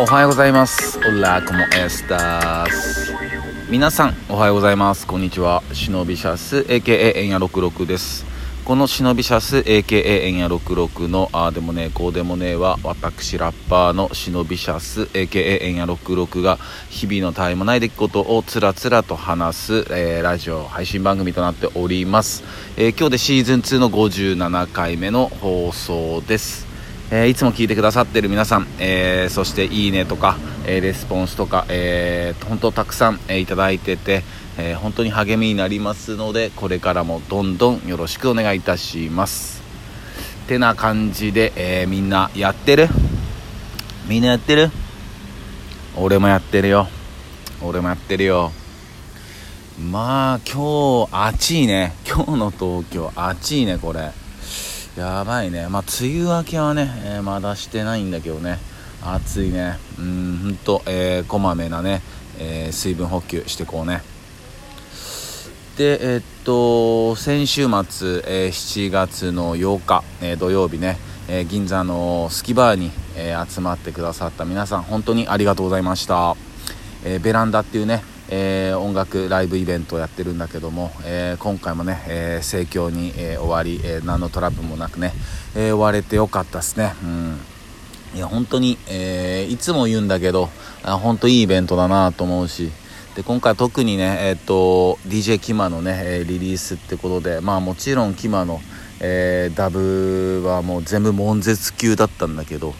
おはようございます。オラコモエスタス皆さんおはようございます。こんにちは。忍びシャス AKA エンヤ66です。この忍びシャス AKA エンヤ66のああでもねこうでもねは私ラッパーの忍びシャス AKA エンヤ66が日々の絶え間ない出来事をつらつらと話す、えー、ラジオ配信番組となっております、えー、今日でシーズン2の57回目の放送です。えー、いつも聞いてくださってる皆さん、えー、そしていいねとか、えー、レスポンスとか、えー、本当たくさん、えー、いただいてて、え本当に励みになりますのでこれからもどんどんよろしくお願いいたします。てな感じで、えみんなやってる？みんなやってる？俺もやってるよ。俺もやってるよ。まあ今日暑いね。今日の東京暑いねこれ。やばいね。まあ梅雨明けはね、えー、まだしてないんだけどね。暑いね。うんほんと、えー、こまめなね、えー、水分補給してこうね。でえー、っと先週末、えー、7月の8日、え、土曜日ね、え銀座のスキバーに、え集まってくださった皆さん本当にありがとうございました、えベランダっていうねえー、音楽ライブイベントをやってるんだけども、えー、今回もね、えー、盛況に、え終わり、え何のトラブルもなくね、え終われてよかったですね。うんいや本当に、えいつも言うんだけどあ本当いいイベントだなと思うしで今回特にね、えっと DJ キマのねリリースってことでまあもちろんキマの、えダブはもう全部悶絶級だったんだけど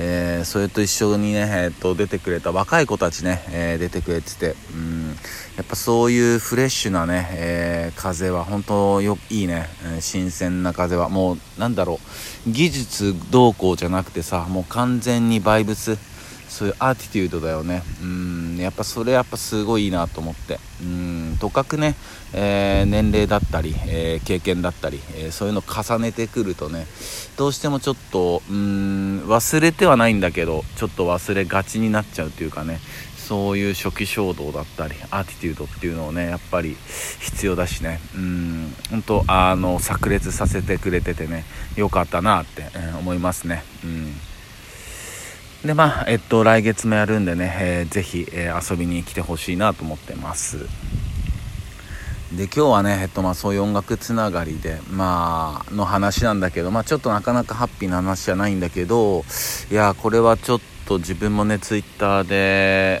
えー、それと一緒にね、えー、っと出てくれた若い子たちね、えー、出てくれてて、うん、やっぱそういうフレッシュなね、え風は本当よいいね、新鮮な風は。もうなんだろう技術どうこうじゃなくてさもう完全にバイブスそういうアーティテュードだよね。うん。やっぱそれやっぱすごいいいなと思って。うん。とかくね、えー、年齢だったり、えー、経験だったり、えー、そういうの重ねてくるとねどうしてもちょっとうん忘れてはないんだけどちょっと忘れがちになっちゃうというかねそういう初期衝動だったりアーティテュードっていうのをねやっぱり必要だしね。うん。本当あの炸裂させてくれててねよかったなって、え思いますね。うん。でまあえっと来月もやるんでね、えー、ぜひ、えー、遊びに来てほしいなと思ってます。で今日はね、えっとまあ、そういう音楽つながりでまあの話なんだけどまあちょっとなかなかハッピーな話じゃないんだけどいやこれはちょっと自分もねツイッターで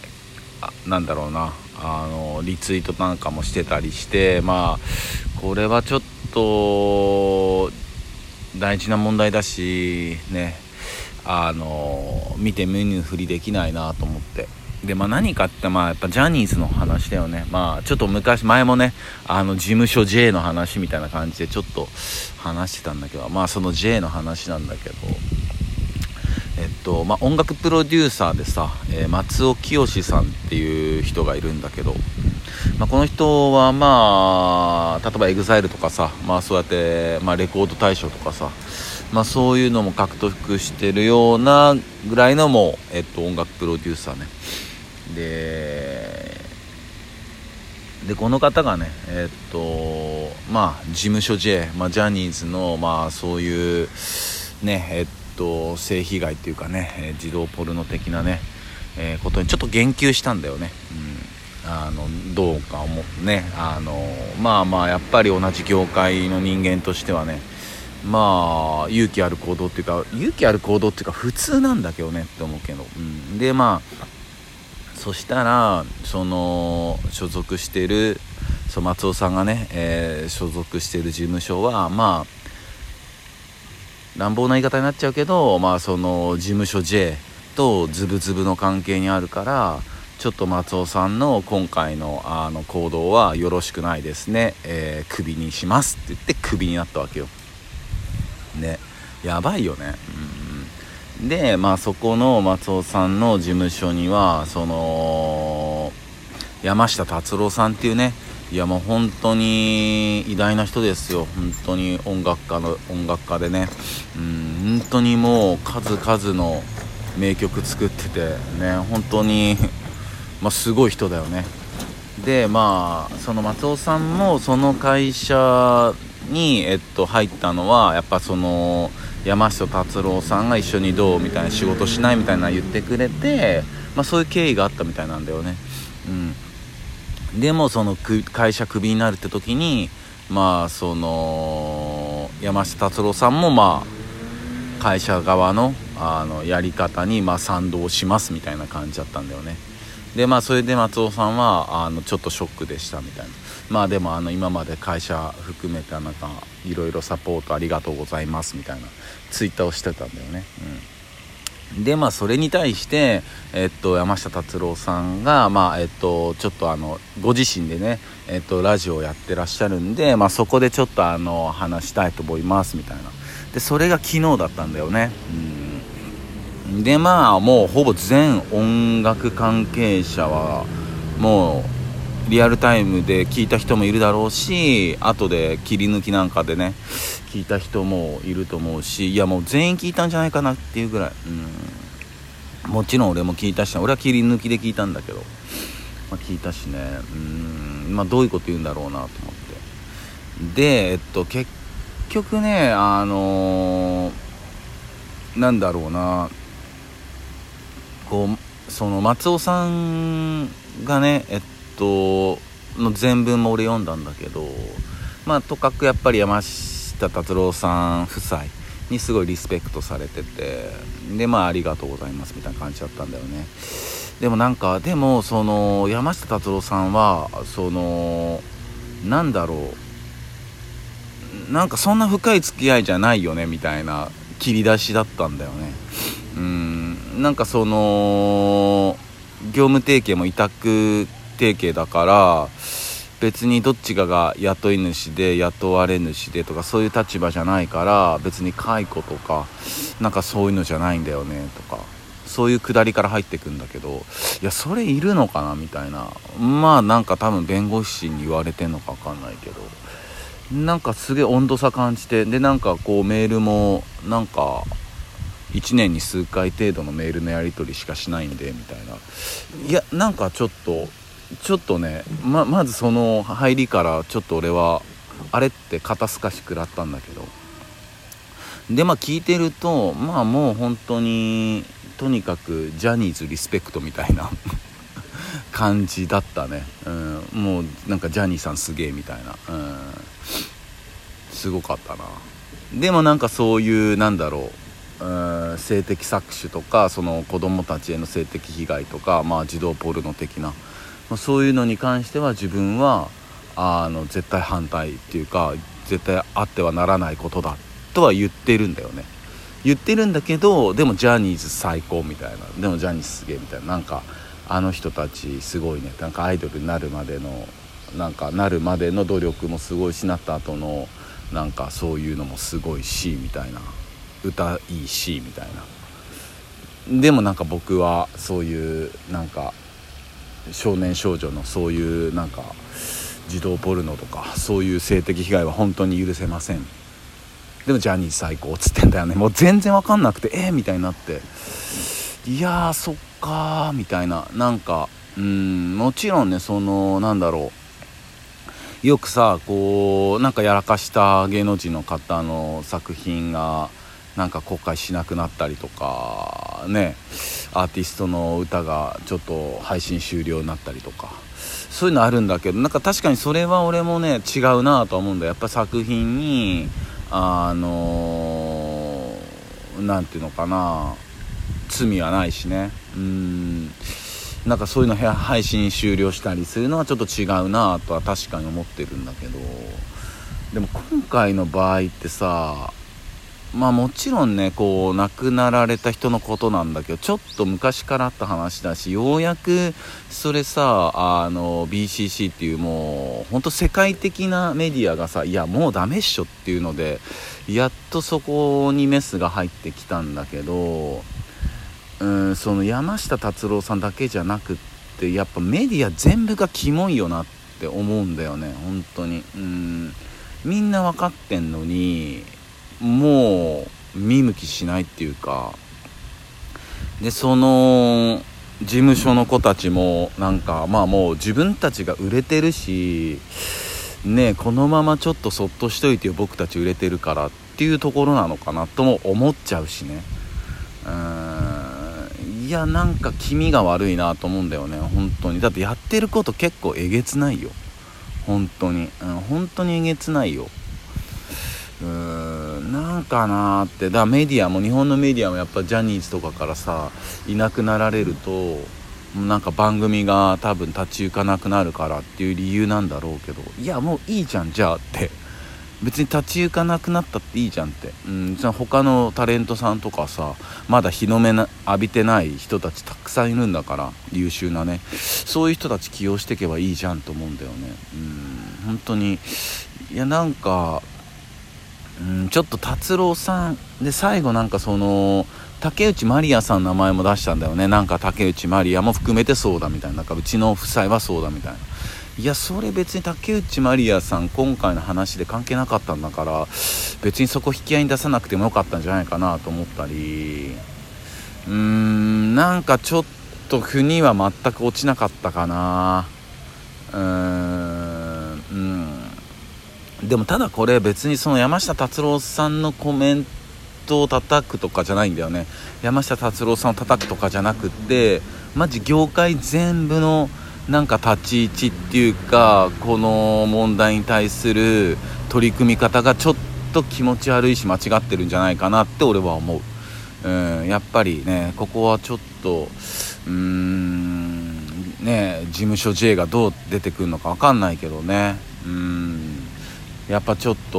なんだろうなあのリツイートなんかもしてたりしてまあこれはちょっと大事な問題だしねあの見て見ぬふりできないなと思って。でまあ何かってまあやっぱジャニーズの話だよね。まあちょっと昔前もねあの事務所 J の話みたいな感じでちょっと話してたんだけどまあその J の話なんだけど。えっとまあ、音楽プロデューサーでさ、えー、松尾清さんっていう人がいるんだけど、まあ、この人はまあ例えば EXILE とかさ、まあ、そうやって、まあ、レコード大賞とかさまあ、そういうのも獲得してるようなぐらいのもう、えっと、音楽プロデューサーね。ででこの方がねえっとまあ事務所 J、まあ、ジャニーズのまあそういうねえっと性被害っていうかね児童ポルノ的なね、えー、ことにちょっと言及したんだよね、うん、あのどうか思うね。あのまあまあやっぱり同じ業界の人間としてはねまあ勇気ある行動っていうか勇気ある行動っていうか普通なんだけどねって思うけど、うん、でまあそしたらその所属してるそ松尾さんがね、えー、所属してる事務所はまあ乱暴な言い方になっちゃうけどまあその事務所 J とズブズブの関係にあるからちょっと松尾さんの今回のあの行動はよろしくないですね、えー、クビにしますって言ってクビになったわけよ。ね。やばいよね。うんでまあそこの松尾さんの事務所にはその山下達郎さんっていうね。いやもう本当に偉大な人ですよ。本当に音楽家の音楽家でね。うん本当にもう数々の名曲作っててね本当にまあ、すごい人だよね。でまあその松尾さんもその会社に、えっと、入ったのはやっぱその山下達郎さんが一緒にどうみたいな仕事しないみたいな言ってくれて、まあ、そういう経緯があったみたいなんだよね。うん、でもその会社クビになるって時にまあその山下達郎さんもまあ会社側のあのやり方にま賛同しますみたいな感じだったんだよね。でまあそれで松尾さんはあのちょっとショックでしたみたいな。まあでもあの今まで会社含めてなんかいろいろサポートありがとうございますみたいなツイッターをしてたんだよね。うん。でまあそれに対してえっと山下達郎さんがまあえっとちょっとあのご自身でねえっとラジオをやってらっしゃるんでまあそこでちょっとあの話したいと思いますみたいな。でそれが昨日だったんだよね。うん。でまあもうほぼ全音楽関係者はもうリアルタイムで聞いた人もいるだろうし後で切り抜きなんかでね聞いた人もいると思うしいやもう全員聞いたんじゃないかなっていうぐらい。うん。もちろん俺も聞いたし俺は切り抜きで聞いたんだけど、まあ、聞いたしね。うん。まあどういうこと言うんだろうなと思って。でえっと結局ねあのー、なんだろうな。こうその松尾さんがねえっとの全文も俺読んだんだけどまあとかくやっぱり山下達郎さん夫妻にすごいリスペクトされててでまあありがとうございますみたいな感じだったんだよね。でもなんかでもその山下達郎さんはそのなんだろうなんかそんな深い付き合いじゃないよねみたいな切り出しだったんだよね。うん。なんかその業務提携も委託提携だから別にどっちかが雇い主で雇われ主でとかそういう立場じゃないから別に解雇とかなんかそういうのじゃないんだよねとか。そういうくだりから入ってくんだけどいやそれいるのかなみたいな。まあなんか多分弁護士に言われてんのか分かんないけど。なんかすげえ温度差感じてでなんかこうメールもなんか1年に数回程度のメールのやり取りしかしないんでみたいな。いやなんかちょっとちょっとねままずその入りからちょっと俺はあれって肩透かし食らったんだけど。でまあ聞いてるとまあもう本当にとにかくジャニーズリスペクトみたいな 感じだったね、うん、もうなんかジャニーさんすげえみたいな、うん、すごかったな。でもなんかそういうなんだろう。性的搾取とかその子供たちへの性的被害とか、まあ、児童ポルノ的な、まあ、そういうのに関しては自分はあの絶対反対っていうか絶対あってはならないことだとは言ってるんだよね。言ってるんだけどでもジャニーズ最高みたいなでもジャニーズすげえみたいななんかあの人たちすごいねなんかアイドルになるまでのなんかなるまでの努力もすごいしなった後のなんかそういうのもすごいしみたいな。歌いいしみたいな。でもなんか僕はそういうなんか少年少女のそういうなんか児童ポルノとかそういう性的被害は本当に許せません。でもジャニーズ最高っつってんだよね。もう全然わかんなくてえー、みたいになって。いやーそっかーみたいな。なんかうんもちろんねそのなんだろう。よくさこうなんかやらかした芸能人の方の作品がなんか公開しなくなったりとかねアーティストの歌がちょっと配信終了になったりとか。そういうのあるんだけどなんか確かにそれは俺もね違うなとは思うんだやっぱ作品にあの何て言うのかな罪はないしね。うん。なんかそういうの配信終了したりするのはちょっと違うなとは確かに思ってるんだけど。でも今回の場合ってさまあもちろんねこう亡くなられた人のことなんだけどちょっと昔からあった話だしようやくそれさあの BCC っていうもうほんと世界的なメディアがさいやもうダメっしょっていうのでやっとそこにメスが入ってきたんだけどうんその山下達郎さんだけじゃなくってやっぱメディア全部がキモいよなって思うんだよね本当に。うん。みんな分かってんのにもう見向きしないっていうかでその事務所の子たちもなんかまあもう自分たちが売れてるしねこのままちょっとそっとしといてよ僕たち売れてるからっていうところなのかなとも思っちゃうしね。うーん。いやなんか気味が悪いなと思うんだよね本当に。だってやってること結構えげつないよ。本当に、うん、本当にえげつないよ。うーんなんかなーって。だからメディアも日本のメディアもやっぱジャニーズとかからさいなくなられるとなんか番組が多分立ち行かなくなるからっていう理由なんだろうけど。いやもういいじゃんじゃあって。別に立ち行かなくなったっていいじゃんって、うん、他のタレントさんとかさまだ日の目な浴びてない人たちたくさんいるんだから優秀なね。そういう人たち起用していけばいいじゃんと思うんだよね。うん本当に。いやなんかうんちょっと達郎さん。で最後なんかその竹内まりやさんの名前も出したんだよね。なんか竹内まりやも含めてそうだみたいな。なんかうちの夫妻はそうだみたいないやそれ別に竹内まりやさん今回の話で関係なかったんだから別にそこ引き合いに出さなくてもよかったんじゃないかなと思ったり。うーんなんかちょっと腑には全く落ちなかったかな。うーんうん。でもただこれ別にその山下達郎さんのコメントを叩くとかじゃないんだよね。山下達郎さんを叩くとかじゃなくってマジ業界全部のなんか立ち位置っていうかこの問題に対する取り組み方がちょっと気持ち悪いし間違ってるんじゃないかなって俺は思う、うん、やっぱりねここはちょっとうーんね事務所 J がどう出てくるのか分かんないけどね。うん。やっぱちょっと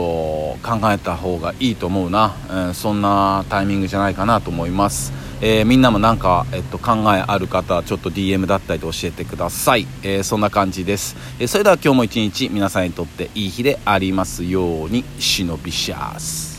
考えた方がいいと思うな、うん、そんなタイミングじゃないかなと思います、えー、みんなもなんか、えっと、考えある方ちょっと DM だったりと教えてください、えー、そんな感じです、えそれでは今日も一日皆さんにとっていい日でありますように。忍びシャース